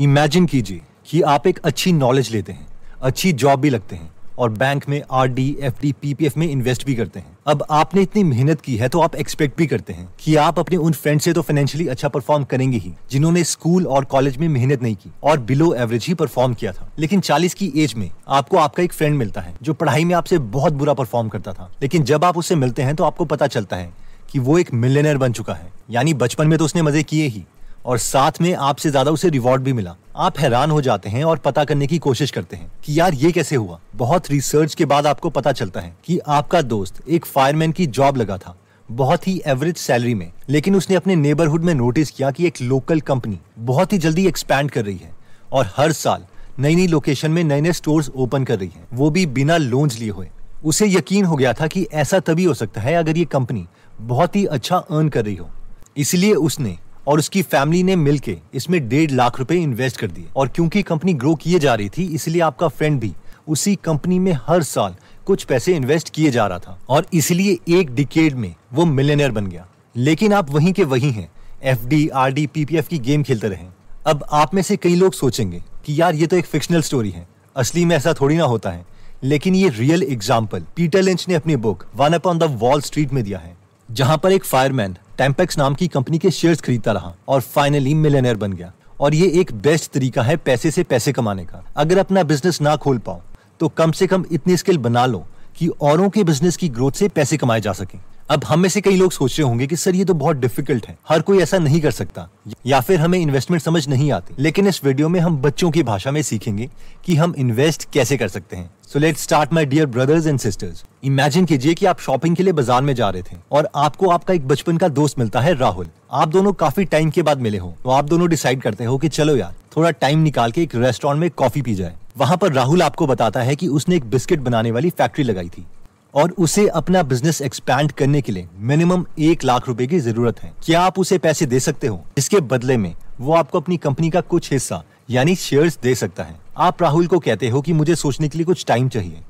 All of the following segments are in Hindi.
इमेजिन कीजिए कि आप एक अच्छी नॉलेज लेते हैं, अच्छी जॉब भी लगते हैं और बैंक में R D F D PPF में इन्वेस्ट भी करते हैं। अब आपने इतनी मेहनत की है तो आप एक्सपेक्ट भी करते हैं कि आप अपने उन फ्रेंड से तो फाइनेंशियली अच्छा परफॉर्म करेंगे ही, जिन्होंने स्कूल और कॉलेज में मेहनत नहीं की और बिलो एवरेज ही परफॉर्म किया था। लेकिन चालीस की एज में आपको आपका एक फ्रेंड मिलता है, जो पढ़ाई में आपसे बहुत बुरा परफॉर्म करता था। लेकिन जब आप उससे मिलते हैं तो आपको पता चलता है कि वो एक मिलियनर बन चुका है। यानी बचपन में तो उसने मज़े किए ही। और साथ में आपसे ज़्यादा उसे रिवॉर्ड भी मिला। आप हैरान हो जाते हैं और पता करने की कोशिश करते हैं कि यार ये कैसे हुआ। बहुत रिसर्च के बाद आपको पता चलता है कि आपका दोस्त एक फायरमैन की जॉब लगा था, बहुत ही एवरेज सैलरी में। लेकिन उसने अपने नेबरहुड में नोटिस किया कि एक लोकल कंपनी बहुत ही जल्दी एक्सपैंड कर रही है और हर साल नई नई लोकेशन में नए नए स्टोर्स ओपन कर रही है। वो भी बिना लोन्स लिए हुए। उसे यकीन हो गया था कि ऐसा तभी हो सकता है अगर ये कंपनी बहुत ही अच्छा अर्न कर रही हो। इसलिए उसने और उसकी फैमिली ने मिलके इसमें डेढ़ लाख रुपए इन्वेस्ट कर दिए। और क्योंकि कंपनी ग्रो किए जा रही थी, इसलिए आपका फ्रेंड भी उसी कंपनी में हर साल कुछ पैसे इन्वेस्ट किए जा रहा था। और इसलिए एक डिकेड में वो मिलियनर बन गया। लेकिन आप वहीं के वहीं हैं। F D R D PPF की गेम खेलते रहे। अब आप में से कई लोग सोचेंगे कि यार ये तो एक फिक्शनल स्टोरी है। असली में ऐसा थोड़ी ना होता है। लेकिन ये रियल एग्ज़ाम्पल पीटर लिंच ने अपनी book one up on the Wall Street में दिया है, जहाँ पर एक फायरमैन टेम्पेक्स नाम की कंपनी के शेयर्स खरीदता रहा और फाइनली मिलेनियर बन गया। और ये एक बेस्ट तरीका है पैसे से पैसे कमाने का। अगर अपना बिज़नेस ना खोल पाओ तो कम से कम इतनी स्किल बना लो कि औरों के बिज़नेस की ग्रोथ से पैसे कमाए जा सके। अब हम में से कई लोग सोच रहे होंगे कि, सर, ये तो बहुत डिफ़िकल्ट है। हर कोई ऐसा नहीं कर सकता। या फिर हमें इन्वेस्टमेंट समझ नहीं आती। लेकिन इस वीडियो में हम बच्चों की भाषा में सीखेंगे कि हम इन्वेस्ट कैसे कर सकते हैं। So let start my dear brothers and sisters imagine कीजिए कि आप शॉपिंग के लिए बाज़ार में जा रहे थे और आपको आपका एक बचपन का दोस्त मिलता है राहुल। आप दोनों काफ़ी टाइम के बाद मिले हो। तो आप दोनों डिसाइड करते हो कि, चलो यार, थोड़ा टाइम निकाल के एक रेस्टोरेंट में कॉफ़ी पी जाए। वहाँ पर राहुल आपको बताता है कि उसने एक बिस्किट बनाने वाली फैक्ट्री लगाई थी। और उसे अपना बिज़नेस एक्सपैंड करने के लिए मिनिमम एक लाख रुपए की ज़रूरत है। क्या आप उसे पैसे दे सकते हो? इसके बदले में, वो आपको अपनी कंपनी का कुछ हिस्सा, यानी शेयर्स दे सकता है। आप राहुल को कहते हो कि मुझे सोचने के लिए कुछ टाइम चाहिए।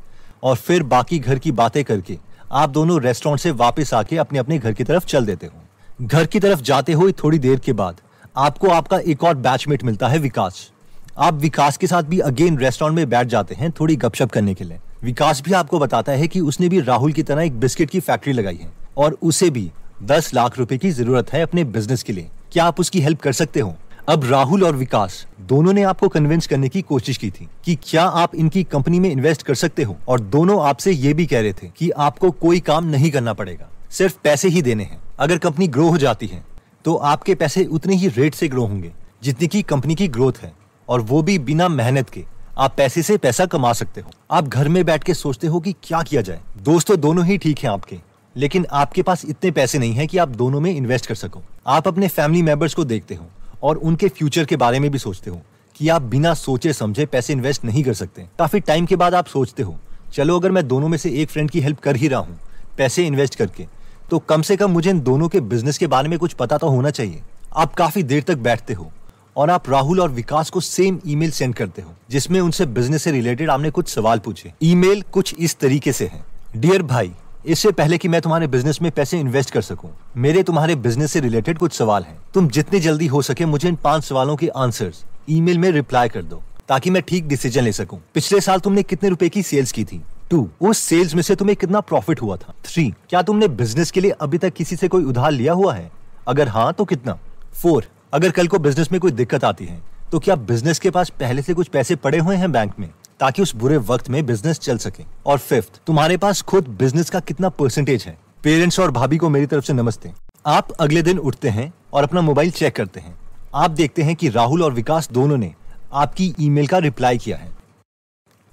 और फिर बाकी घर की बातें करके, आप दोनों रेस्टोरेंट से वापस आके अपने अपने घर की तरफ़ चल देते हो। घर की तरफ़ जाते हुए थोड़ी देर के बाद, आपको आपका एक और बैचमेट मिलता है विकास। आप विकास के साथ भी अगेन रेस्टोरेंट में बैठ जाते हैं थोड़ी गपशप करने के लिए। विकास भी आपको बताता है कि उसने भी राहुल की तरह एक बिस्किट की फैक्ट्री लगाई है और उसे भी दस लाख रुपए की ज़रूरत है अपने बिज़नेस के लिए। क्या आप उसकी हेल्प कर सकते हो? अब राहुल और विकास दोनों ने आपको कन्विंस करने की कोशिश की थी कि क्या आप इनकी कंपनी में इन्वेस्ट कर सकते हो और दोनों आपसे ये भी कह रहे थे कि आपको कोई काम नहीं करना पड़ेगा, सिर्फ़ पैसे ही देने हैं। अगर कंपनी ग्रो हो जाती है तो आपके पैसे उतने ही रेट से ग्रो होंगे जितनी की कंपनी की ग्रोथ है और वो भी बिना मेहनत के। आप पैसे से पैसा कमा सकते हो। आप घर में बैठ के सोचते हो कि क्या किया जाए। दोस्तों, दोनों ही ठीक हैं आपके। लेकिन आपके पास इतने पैसे नहीं है कि आप दोनों में इन्वेस्ट कर सको। आप अपने फैमिली मेंबर्स को देखते हो और उनके फ्यूचर के बारे में भी सोचते हो कि आप बिना सोचे समझे पैसे इन्वेस्ट नहीं कर सकते। काफ़ी टाइम के बाद आप सोचते हो, चलो, अगर मैं दोनों में से एक फ्रेंड की हेल्प कर ही रहा हूँ, पैसे इन्वेस्ट करके तो कम से कम मुझे इन दोनों के बिज़नेस के बारे में कुछ पता तो होना चाहिए। आप काफ़ी देर तक बैठते हो और आप राहुल और विकास को सेम ईमेल सेंड करते हो जिसमें उनसे बिज़नेस से रिलेटेड आपने कुछ सवाल पूछे। ईमेल कुछ इस तरीके से है। डियर भाई इससे पहले कि मैं तुम्हारे बिज़नेस में पैसे इन्वेस्ट कर सकूँ, मेरे तुम्हारे बिज़नेस से रिलेटेड कुछ सवाल हैं। तुम जितने जल्दी हो सके मुझे इन पाँच सवालों के आंसर्स ईमेल में रिप्लाई कर दो ताकि मैं ठीक डिसीज़न ले सकूँ। पिछले साल तुमने कितने रुपए की सेल्स की थी? टू उस सेल्स में से तुम्हें कितना प्रॉफिट हुआ था? थ्री क्या तुमने बिज़नेस के लिए अभी तक किसी से कोई उधार लिया हुआ है? अगर हाँ तो कितना? फोर अगर कल को बिज़नेस में कोई दिक्कत आती है तो क्या बिज़नेस के पास पहले से कुछ पैसे पड़े हुए हैं बैंक में, ताकि उस बुरे वक्त में बिज़नेस चल सके? और फिफ्थ तुम्हारे पास खुद बिज़नेस का कितना परसेंटेज है? पेरेंट्स और भाभी को मेरी तरफ़ से नमस्ते। आप अगले दिन उठते हैं और अपना मोबाइल चेक करते हैं। आप देखते हैं कि राहुल और विकास दोनों ने आपकी ईमेल का रिप्लाई किया है।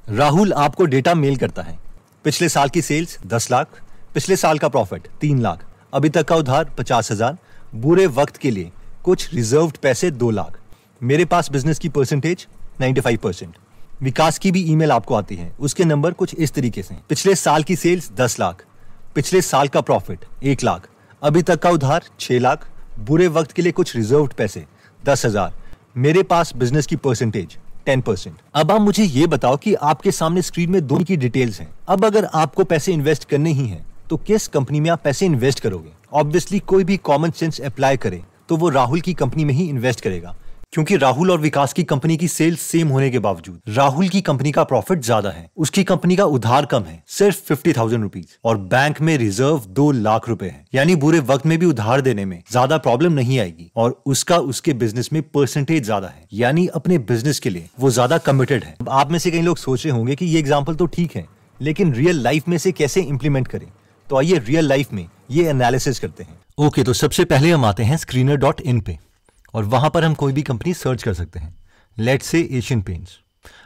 राहुल आपको डेटा मेल करता है। पिछले साल की सेल्स दस लाख, पिछले साल का प्रॉफिट तीन लाख, अभी तक का उधार पचास हज़ार। बुरे वक्त के लिए कुछ रिजर्व्ड पैसे दो लाख। मेरे पास बिज़नेस की परसेंटेज 95 परसेंट विकास की भी ईमेल आपको आती है। उसके नंबर कुछ इस तरीके से पिछले साल की सेल्स 10 लाख। पिछले साल का प्रॉफिट एक लाख। अभी तक का उधार छह लाख। बुरे वक्त के लिए कुछ रिजर्व्ड पैसे दस हज़ार। मेरे पास बिज़नेस की परसेंटेज टेन परसेंट अब आप मुझे ये बताओ कि आपके सामने स्क्रीन में दोनों की डिटेल्स हैं। अब अगर आपको पैसे इन्वेस्ट करने ही हैं तो किस कंपनी में आप पैसे इन्वेस्ट करोगे? ऑब्वियसली कोई भी कॉमन सेंस अप्लाई करे। तो वो राहुल की कंपनी में ही इन्वेस्ट करेगा। क्योंकि राहुल और विकास की कंपनी की सेल्स सेम होने के बावजूद, राहुल की कंपनी का प्रॉफिट ज़्यादा है। उसकी कंपनी का उधार कम है, सिर्फ़ फिफ्टी थाउज़ेंड रुपीज़ और बैंक में रिज़र्व दो लाख रुपए है। यानी बुरे वक्त में भी उधार देने में ज़्यादा प्रॉब्लम नहीं आएगी। और उसका उसके बिज़नेस में परसेंटेज ज़्यादा है। यानी अपने बिज़नेस के लिए वो ज़्यादा कमिटेड है। आप में से कई लोग सोच रहे होंगे की ये एग्ज़ाम्पल तो ठीक है, लेकिन रियल लाइफ में से कैसे इम्प्लीमेंट करें? तो आइए रियल लाइफ में ये एनालिसिस करते हैं। ओके okay, तो सबसे पहले हम आते हैं स्क्रीनर डॉट इन पे और वहाँ पर हम कोई भी कंपनी सर्च कर सकते हैं। लेट से एशियन पेंट्स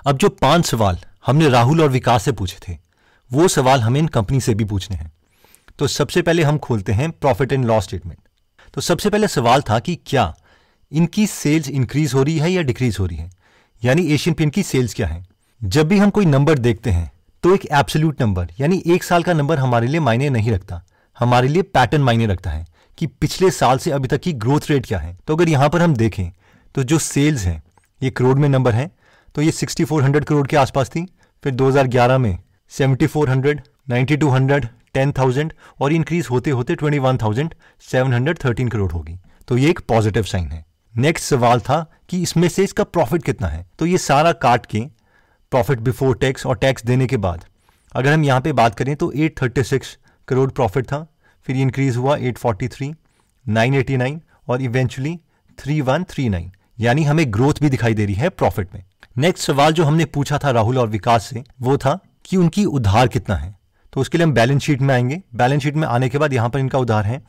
अब जो पाँच सवाल हमने राहुल और विकास से पूछे थे वो सवाल हमें इन कंपनी से भी पूछने हैं। तो सबसे पहले हम खोलते हैं प्रॉफिट एंड लॉस स्टेटमेंट तो सबसे पहले सवाल था कि क्या इनकी सेल्स इंक्रीज हो रही है या डिक्रीज हो रही है? यानी एशियन पेंट की सेल्स क्या है? जब भी हम कोई नंबर देखते हैं तो एक एब्सोल्यूट नंबर यानी एक साल का नंबर हमारे लिए मायने नहीं रखता। हमारे लिए पैटर्न मायने रखता है। कि पिछले साल से अभी तक की ग्रोथ रेट क्या है? तो अगर यहाँ पर हम देखें तो जो सेल्स हैं ये करोड़ में नंबर है तो ये 6400 करोड़ के आसपास थी फिर 2011 में 7400, 9200, 10000 और इंक्रीज होते होते 21713 करोड़ होगी। तो ये एक पॉजिटिव साइन है। नेक्स्ट सवाल था कि इसमें से इसका प्रॉफिट कितना है? तो ये सारा काट के प्रॉफिट बिफोर टैक्स और टैक्स देने के बाद अगर हम यहाँ पे बात करें तो 836 करोड़ प्रॉफिट था फिर इंक्रीज हुआ 843, 989 और इवेंचुअली 3139 यानी हमें ग्रोथ भी दिखाई दे रही है प्रॉफिट में। नेक्स्ट सवाल जो हमने पूछा था राहुल और विकास से वो था कि उनकी उधार कितना है। तो उसके लिए हम बैलेंस शीट में आएँगे। बैलेंस शीट में आने के बाद यहाँ पर इनका उधार है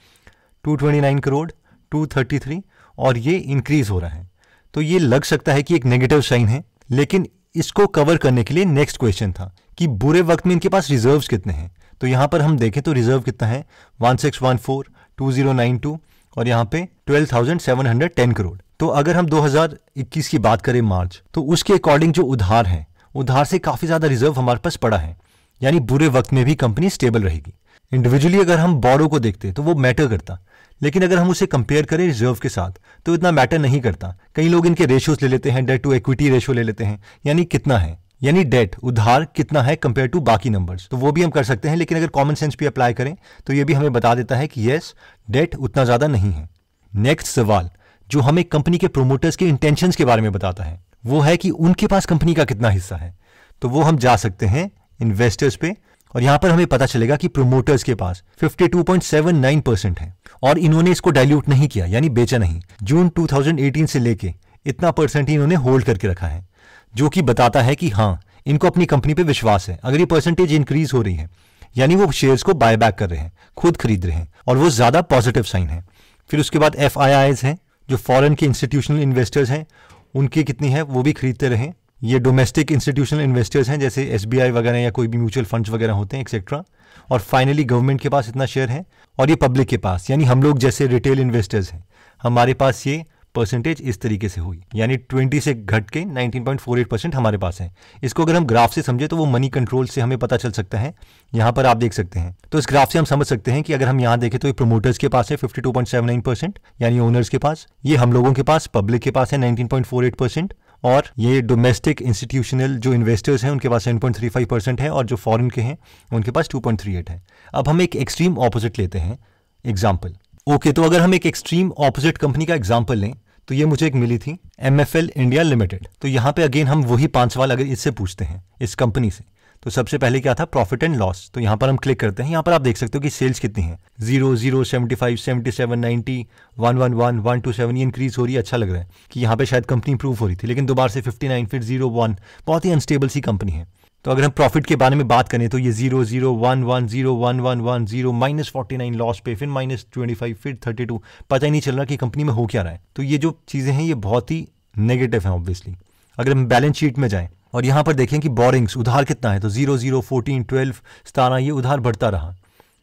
229 करोड़ 233 और ये इंक्रीज हो रहा है। तो ये लग सकता है कि एक नेगेटिव साइन है लेकिन इसको कवर करने के लिए नेक्स्ट क्वेश्चन था कि बुरे वक्त में इनके पास रिजर्व्स कितने हैं। तो यहाँ पर हम देखें तो रिज़र्व कितना है? One six one four two zero nine two और यहाँ पे twelve thousand seven hundred ten crore तो अगर हम 2021 की बात करें मार्च तो उसके अकॉर्डिंग जो उधार है, उधार से काफ़ी ज़्यादा रिज़र्व हमारे पास पड़ा है। यानी बुरे वक्त में भी कंपनी स्टेबल रहेगी। इंडिविजुअली अगर हम बॉरो को देखते तो वो मैटर करता। लेकिन अगर हम उसे कंपेयर करें रिज़र्व के साथ तो इतना मैटर नहीं करता। कई लोग इनके रेशियोज ले लेते हैं डेट टू इक्विटी रेशियो ले लेते हैं। यानी कितना है? यानी डेट उधार कितना है कंपेयर टू बाकी नंबर्स तो वो भी हम कर सकते हैं, लेकिन अगर कॉमन सेंस भी अप्लाई करें तो ये भी हमें बता देता है कि यस डेट उतना ज़्यादा नहीं है। नेक्स्ट सवाल, जो हमें कंपनी के प्रोमोटर्स के इंटेंशंस के बारे में बताता है, वो है कि उनके पास कंपनी का कितना हिस्सा है। तो वो हम जा सकते हैं इन्वेस्टर्स पे, और यहाँ पर हमें पता चलेगा कि प्रोमोटर्स के पास 52.79 परसेंट है, और इन्होंने इसको डाइल्यूट नहीं किया, यानी बेचा नहीं। जून 2018 से लेके इतना परसेंट ही इन्होंने होल्ड करके रखा है। जो कि बताता है कि हाँ इनको अपनी कंपनी पे विश्वास है। अगर ये परसेंटेज इंक्रीज हो रही है, यानी वो शेयर्स को बाय बैक कर रहे हैं, खुद खरीद रहे हैं, और वो ज़्यादा पॉजिटिव साइन है। फिर उसके बाद एफ़ हैं, जो फॉरेन के इंस्टीट्यूशनल इन्वेस्टर्स हैं, उनकी कितनी है, वो भी खरीदते रहे। ये डोमेस्टिक इंस्टीट्यूशनल इन्वेस्टर्स हैं, जैसे एसबीआई वगैरह या कोई भी म्यूचुअल फंड्स वगैरह होते हैं एक्सेट्रा और फाइनली गवर्नमेंट के पास इतना शेयर है, और ये पब्लिक के पास, यानी हम लोग जैसे रिटेल इन्वेस्टर्स हैं। हमारे पास ये परसेंटेज इस तरीके से हुई। यानी 20 से घट के 19.48 परसेंट हमारे पास है। इसको अगर हम ग्राफ से समझे तो वो मनी कंट्रोल से हमें पता चल सकता है। यहाँ पर आप देख सकते हैं। तो इस ग्राफ से हम समझ सकते हैं कि अगर हम यहाँ देखें तो ये प्रोमोटर्स के पास है 52.79 परसेंट यानी ओनर्स के पास। ये हम लोगों के पास पब्लिक के पास है नाइनटीन परसेंट और ये डोमेस्टिक इंस्टीट्यूशनल जो इन्वेस्टर्स हैं उनके पास 7.35 परसेंट है और जो फॉरेन के हैं उनके पास 2.38 है। अब हम एक एक्सट्रीम ऑपोजिट लेते हैं। एग्ज़ाम्पल ओके okay, तो अगर हम एक एक्सट्रीम ऑपोजिट कंपनी का एग्ज़ाम्पल लें तो ये मुझे एक मिली थी M F L India limited तो यहाँ पे अगेन हम वही पाँच सवाल अगर इससे पूछते हैं, इस कंपनी से। तो सबसे पहले क्या था? प्रॉफिट एंड लॉस तो यहाँ पर हम क्लिक करते हैं। यहाँ पर आप देख सकते हो कि सेल्स कितनी है। Zero zero seventy five seventy seven ninety one one one one two seven ये इंक्रीज हो रही है। अच्छा लग रहा है कि यहाँ पे शायद कंपनी इंप्रूव हो रही थी। लेकिन दोबारा से फिफ्टी नाइन फिर ज़ीरो वन बहुत ही अनस्टेबल सी कंपनी है। तो अगर हम प्रॉफिट के बारे में बात करें तो ये zero zero one one zero one one one zero minus forty nine loss पे, फिर माइनस ट्वेंटी फाइव फिर थर्टी टू पता ही नहीं चल रहा कि कंपनी में हो क्या रहा है। तो ये जो चीज़ें हैं, ये बहुत ही नेगेटिव हैं ऑब्वियसली अगर हम बैलेंस शीट में जाएँ और यहाँ पर देखें कि बोरिंग्स उधार कितना है तो ज़ीरो ज़ीरो फोर्टीन ट्वेल्व सतारह ये उधार बढ़ता रहा।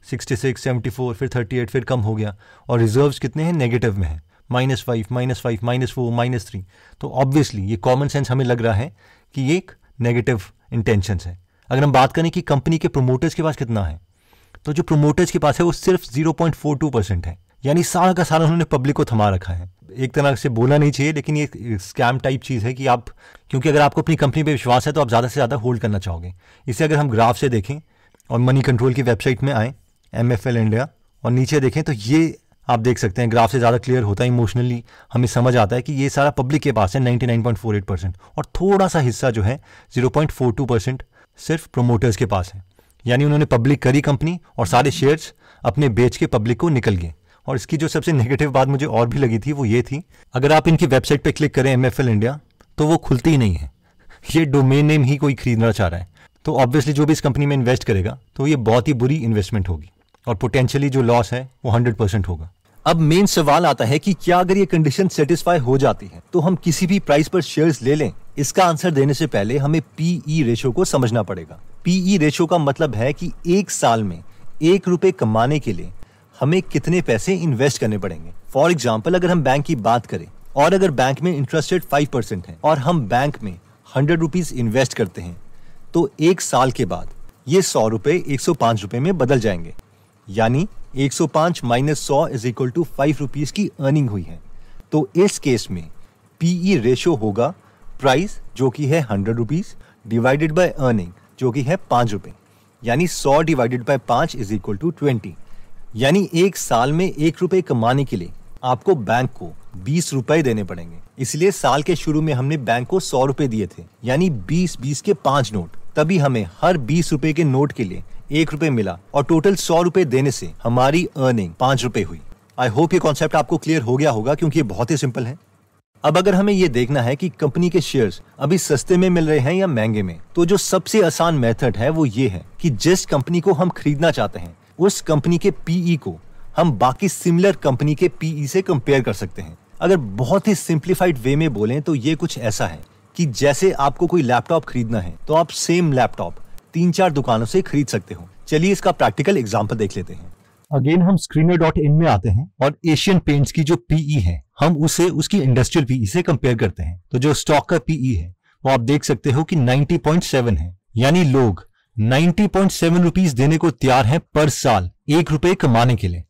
सिक्सटी सिक्स सेवेंटी फोर फिर थर्टी एट फिर कम हो गया। और रिज़र्व कितने हैं? नेगेटिव में है। Minus five minus five minus four minus three तो ऑब्वियसली ये कॉमन सेंस हमें लग रहा है कि ये एक नेगेटिव इंटेंशन है। अगर हम बात करें कि कंपनी के प्रोमोटर्स के पास कितना है तो जो प्रोमोटर्स के पास है वो सिर्फ़ 0.42 परसेंट है। यानी सारा का सारा उन्होंने पब्लिक को थमा रखा है। एक तरह से बोलना नहीं चाहिए, लेकिन ये स्कैम टाइप चीज़ है कि आप, क्योंकि अगर आपको अपनी कंपनी पे विश्वास है तो आप ज़्यादा से ज़्यादा होल्ड करना चाहोगे। इसे अगर हम ग्राफ से देखें और मनी कंट्रोल की वेबसाइट में आए एम एफ़ एल इंडिया और नीचे देखें तो ये आप देख सकते हैं ग्राफ से ज़्यादा क्लियर होता है इमोशनली हमें समझ आता है कि ये सारा पब्लिक के पास है 99.48 परसेंट और थोड़ा सा हिस्सा जो है 0.42 परसेंट सिर्फ़ प्रोमोटर्स के पास है। यानी उन्होंने पब्लिक करी कंपनी और सारे शेयर्स अपने बेच के पब्लिक को निकल गए। और इसकी जो सबसे नेगेटिव बात मुझे और भी लगी थी, वो ये थी, अगर आप इनकी वेबसाइट पे क्लिक करें एम इंडिया तो वो खुलती ही नहीं है। ये डोमेन नेम ही कोई खरीदना चाह रहा है। तो ऑब्वियसली जो भी इस कंपनी में इन्वेस्ट करेगा तो ये बहुत ही बुरी इन्वेस्टमेंट होगी और पोटेंशियली जो लॉस है, वो हंड्रेड परसेंट होगा। अब मेन सवाल आता है कि क्या अगर ये कंडीशन सेटिस्फाई हो जाती है तो हम किसी भी प्राइस पर शेयर्स ले लें? इसका आंसर देने से पहले हमें पीई रेशो e को समझना पड़ेगा। पीई रेशो e का मतलब है कि एक साल में एक रुपए कमाने के लिए हमें कितने पैसे इन्वेस्ट करने पड़ेंगे? फॉर एग्ज़ाम्पल अगर हम बैंक की बात करें, और अगर बैंक में इंटरेस्ट रेट फाइव परसेंट है, और हम बैंक में हंड्रेड रुपीज़ इन्वेस्ट करते हैं तो एक साल के बाद ये सौ रुपए एक सौ पाँच रुपए में बदल जाएँगे। यानी 105 माइनस सौ is equal to five rupees की अर्निंग हुई है। तो इस केस में पीई रेशियो e होगा प्राइस जो कि है hundred rupees divided by earning जो कि है पाँच रुपए। यानी सौ डिवाइडेड बाय पाँच इज़ इक्वल टू ट्वेंटी यानी एक साल में एक रुपए कमाने के लिए आपको बैंक को बीस रुपए देने पड़ेंगे। इसलिए साल के शुरू में हमने बैंक को सौ रुपए दिए थे। यानी बीस बीस के पाँच नोट। तभी हमें हर बीस रुपए के नोट के लिए एक रुपए मिला और टोटल सौ रुपए देने से हमारी अर्निंग पाँच रुपए हुई। आई होप ये कॉन्सेप्ट आपको क्लियर हो गया होगा क्योंकि ये बहुत ही सिंपल है। अब अगर हमें ये देखना है कि कंपनी के शेयर्स अभी सस्ते में मिल रहे हैं या महँगे में तो जो सबसे आसान मेथड है वो ये है कि जिस कंपनी को हम खरीदना चाहते हैं, उस कंपनी के पीई e को हम बाकी सिमिलर कंपनी के पीई e से कंपेयर कर सकते हैं। अगर बहुत ही सिंप्लीफाइड वे में बोलें तो ये कुछ ऐसा है कि जैसे आपको कोई लैपटॉप खरीदना है तो आप सेम लैपटॉप तीन चार दुकानों से खरीद सकते हो। चलिए इसका प्रैक्टिकल एग्ज़ाम्पल देख लेते हैं। अगेन हम स्क्रीनर डॉट इन में आते हैं और एशियन पेंट्स की जो पीई e है, हम उसे उसकी इंडस्ट्रियल पीई e से कंपेयर करते हैं। तो जो स्टॉक का पीई e है, वो आप देख सकते हो कि 90.7 है। यानी लोग 90.7 रुपीस देने को तैयार हैं पर साल, एक रुपए कमाने के लिए।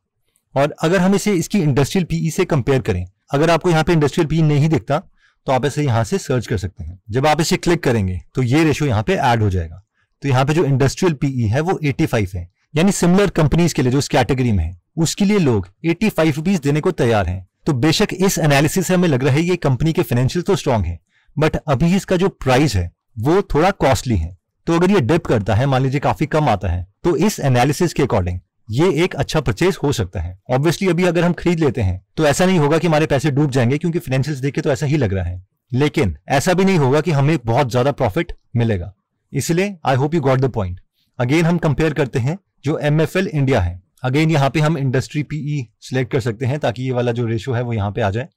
और अगर हम इसे इसकी इंडस्ट्रियल पीई से कंपेयर करें, अगर आपको यहाँ पे इंडस्ट्रियल पीई नहीं दिखता तो आप इसे यहाँ से सर्च कर सकते हैं। जब आप इसे क्लिक करेंगे तो ये रेशो यहाँ पे ऐड हो जाएगा। तो यहाँ पे जो इंडस्ट्रियल पीई है, वो 85 है। यानी सिमिलर कंपनीज़ के लिए, जो इस कैटेगरी में है, उसके लिए लोग 85 रुपीस देने को तैयार हैं। तो बेशक इस एनालिसिस से हमें लग रहा है ये कंपनी के फाइनेंशियल तो स्ट्रांग है बट अभी इसका जो प्राइस है, वो थोड़ा कॉस्टली है। तो अगर ये डिप करता है, मान लीजिए काफ़ी कम आता है तो इस एनालिसिस के अकॉर्डिंग ये एक अच्छा परचेज हो सकता है। ऑब्वियसली अभी अगर हम खरीद लेते हैं तो ऐसा नहीं होगा कि हमारे पैसे डूब जाएँगे, क्योंकि फाइनेंशियल देखे तो ऐसा ही लग रहा है। लेकिन ऐसा भी नहीं होगा कि हमें बहुत ज़्यादा प्रॉफिट मिलेगा। इसलिए I hope you got the point again हम कंपेयर करते हैं जो एम एफ़ एल इंडिया है. अगेन यहाँ पे हम इंडस्ट्री पीई सिलेक्ट कर सकते हैं ताकि ये वाला जो रेशो है वो यहाँ पे आ जाए.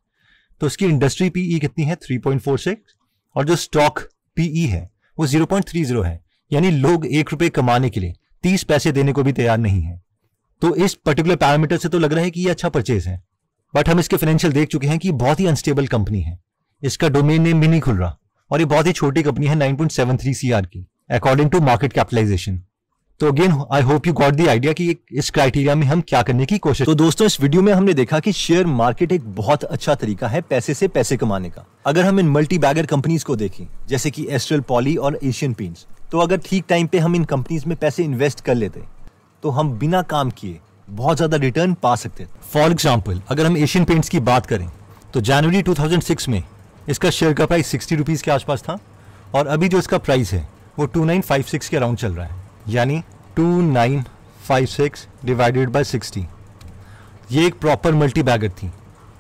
तो उसकी इंडस्ट्री पीई कितनी है? 3.46 और जो स्टॉक पीई है, वो 0.30 है. यानी लोग एक रुपए कमाने के लिए तीस पैसे देने को भी तैयार नहीं है. तो इस पर्टिकुलर पैरामीटर से तो लग रहा है कि ये अच्छा परचेज है. बट हम इसके फाइनेंशियल देख चुके हैं कि बहुत ही अनस्टेबल कंपनी है. इसका डोमेन नेम भी नहीं खुल रहा. और ये बहुत ही छोटी कंपनी है 9.73 सीआर की अकॉर्डिंग टू मार्केट कैपिटलाइजेशन तो again I hope you got the idea कि इस क्राइटेरिया में हम क्या करने की कोशिश तो दोस्तों इस वीडियो में हमने देखा कि शेयर मार्केट एक बहुत अच्छा तरीका है पैसे से पैसे कमाने का। अगर हम इन मल्टी बैगर कंपनीज़ को देखें जैसे कि एस्ट्रल पॉली और एशियन पेंट्स तो अगर ठीक टाइम पे हम इन कंपनीज़ में पैसे इन्वेस्ट कर लेते तो हम बिना काम किए बहुत ज़्यादा रिटर्न पा सकते। फॉर एग्ज़ाम्पल अगर हम एशियन पेंट्स की बात करें तो जनवरी 2006 में इसका शेयर का प्राइस सिक्सटी रुपीज़ के आसपास था और अभी जो इसका प्राइस है, वो टू नाइन फाइव सिक्स के अराउंड चल रहा है। यानी two nine five six divided by sixty ये एक प्रॉपर मल्टी बैगर थी।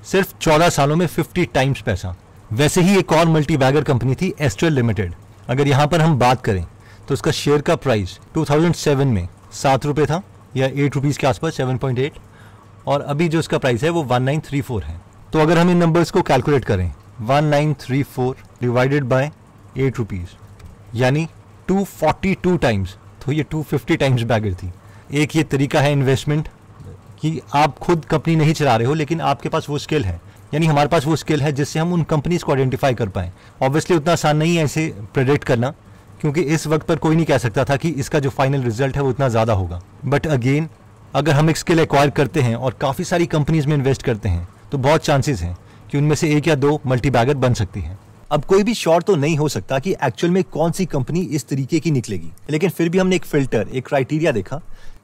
सिर्फ़ चौदह सालों में फिफ्टी टाइम्स पैसा। वैसे ही एक और मल्टी बैगर कंपनी थी एस्ट्रल लिमिटेड अगर यहाँ पर हम बात करें तो उसका शेयर का प्राइस 2007 में सात रुपये था, या एट रुपीज़ के आसपास सेवन पॉइंट एट और अभी जो इसका प्राइस है, वो वन नाइन थ्री फोर है। तो अगर हम इन नंबर्स को कैलकुलेट करें one nine three four divided by eight rupees यानी टू फोर्टी टू टाइम्स तो ये टू फिफ्टी टाइम्स बैगर थी. एक ये तरीका है इन्वेस्टमेंट कि आप खुद कंपनी नहीं चला रहे हो, लेकिन आपके पास वो स्किल है. यानी हमारे पास वो स्किल है जिससे हम उन कंपनीज़ को आइडेंटिफाई कर पाए. ऑब्वियसली उतना आसान नहीं है ऐसे प्रेडिक्ट करना, क्योंकि इस वक्त पर कोई नहीं कह सकता था कि इसका जो फाइनल रिज़ल्ट है वो इतना ज़्यादा होगा. बट अगेन अगर हम एक स्किल एक्वायर करते हैं और काफ़ी सारी कंपनीज़ में इन्वेस्ट करते हैं तो बहुत चांसेस हैं कि उनमें से एक या दो मल्टी बन सकती हैं। अब कोई भी श्योर तो नहीं हो सकता कि एक्चुअल में कौन सी कंपनी इस तरीके की निकलेगी। लेकिन फिर भी हमने एक फ़िल्टर एक क्राइटेरिया देखा,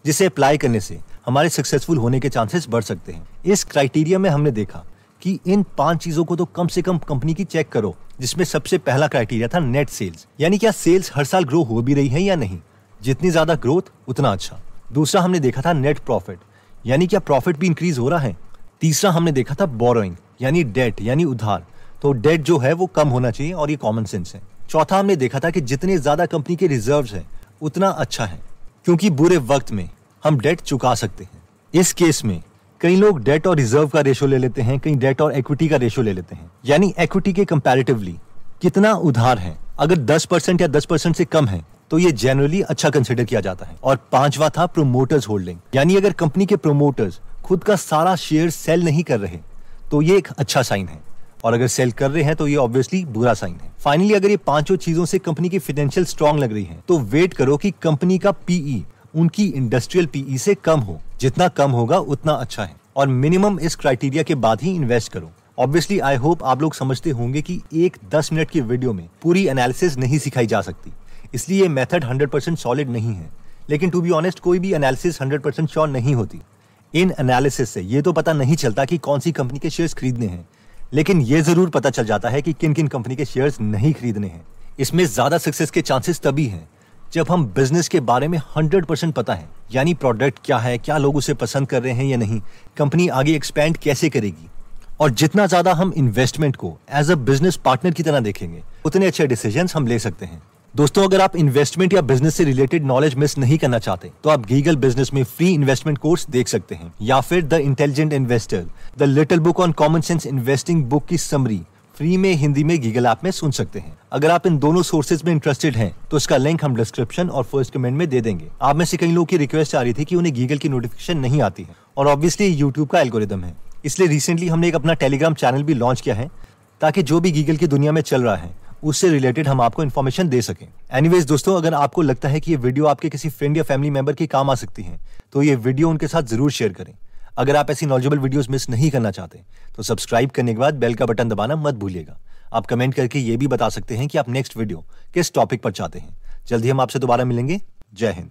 जिसे अप्लाई करने से हमारे सक्सेसफुल होने के चांसेस बढ़ सकते हैं। इस क्राइटेरिया में हमने देखा कि इन पाँच चीज़ों को तो कम से कम कंपनी की चेक करो, जिसमें सबसे पहला क्राइटेरिया था नेट सेल्स यानी क्या सेल्स हर साल ग्रो हो भी रही है या नहीं? जितनी ज़्यादा ग्रोथ उतना अच्छा। दूसरा हमने देखा था नेट प्रॉफिट यानी क्या प्रॉफिट भी इंक्रीज हो रहा है? तीसरा हमने देखा था बोरोइंग यानी डेट यानी उधार। तो डेट जो है वो कम होना चाहिए और ये कॉमन सेंस है। चौथा हमने देखा था कि जितने ज़्यादा कंपनी के रिज़र्व है, उतना अच्छा है। क्योंकि बुरे वक्त में हम डेट चुका सकते हैं। इस केस में कई लोग डेट और रिज़र्व का रेशो ले लेते हैं, कई डेट और इक्विटी का रेशो ले लेते हैं। यानी इक्विटी के कंपैरेटिवली कितना उधार है? अगर 10 परसेंट या 10 परसेंट से कम है तो ये जनरली अच्छा कंसिडर किया जाता है। और पांचवा था प्रोमोटर्स होल्डिंग यानी अगर कंपनी के प्रोमोटर्स खुद का सारा शेयर सेल नहीं कर रहे तो ये एक अच्छा साइन है। और अगर सेल कर रहे हैं तो ये ऑब्वियसली बुरा साइन है। फाइनली अगर ये पाँचों चीज़ों से कंपनी की फाइनेंशियल स्ट्रांग लग रही है तो वेट करो कि कंपनी का पीई उनकी इंडस्ट्रियल पीई से कम हो। जितना कम होगा, उतना अच्छा है। और मिनिमम इस क्राइटेरिया के बाद ही इन्वेस्ट करो। ऑब्वियसली आई होप आप लोग समझते होंगे कि एक दस मिनट की वीडियो में पूरी एनालिसिस नहीं सिखाई जा सकती। इसलिए ये मेथड हंड्रेड परसेंट सॉलिड नहीं है। लेकिन टू बी ऑनेस्ट कोई भी एनालिसिस हंड्रेड परसेंट श्योर नहीं होती। इन एनालिसिस से। ये तो पता नहीं चलता कि कौन सी कंपनी के शेयर्स खरीदने हैं। लेकिन ये ज़रूर पता चल जाता है कि किन किन कंपनी के शेयर्स नहीं खरीदने हैं। इसमें ज़्यादा सक्सेस के चांसेस तभी हैं, जब हम बिज़नेस के बारे में हंड्रेड परसेंट पता है। यानी प्रोडक्ट क्या है, क्या लोग उसे पसंद कर रहे हैं या नहीं कंपनी आगे एक्सपेंड कैसे करेगी। और जितना ज़्यादा हम इन्वेस्टमेंट को एज अ बिज़नेस पार्टनर की तरह देखेंगे, उतने अच्छे डिसीज़न हम ले सकते हैं। दोस्तों, अगर आप इन्वेस्टमेंट या बिज़नेस से रिलेटेड नॉलेज मिस नहीं करना चाहते तो आप गीगल बिज़नेस में फ्री इन्वेस्टमेंट कोर्स देख सकते हैं। या फिर the intelligent investor the little book on common sense investing book की समरी फ्री में हिंदी में गीगल ऐप में सुन सकते हैं। अगर आप इन दोनों सोर्सेज में इंटरेस्टेड हैं तो इसका लिंक हम डिस्क्रिप्शन और फ़र्स्ट कमेंट में दे देंगे। आप में से कई लोगों की रिक्वेस्ट आ रही थी कि उन्हें गीगल की नोटिफिकेशन नहीं आती है, और ऑब्वियसली यूट्यूब का एल्गोरिदम है। इसलिए रिसेंटली हमने एक अपना टेलीग्राम चैनल भी लॉन्च किया है, ताकि जो भी गीगल की दुनिया में चल रहा है उससे रिलेटेड हम आपको इन्फॉर्मेशन दे सकें। एनीवेज दोस्तों, अगर आपको लगता है कि ये वीडियो आपके किसी फ्रेंड या फैमिली मेंबर के काम आ सकती है तो ये वीडियो उनके साथ ज़रूर शेयर करें। अगर आप ऐसी नॉलेजेबल वीडियोस मिस नहीं करना चाहते तो सब्सक्राइब करने के बाद बेल का बटन दबाना मत भूलिएगा। आप कमेंट करके ये भी बता सकते हैं कि आप नेक्स्ट वीडियो किस टॉपिक पर चाहते हैं। जल्दी हम आपसे दोबारा मिलेंगे। जय हिंद।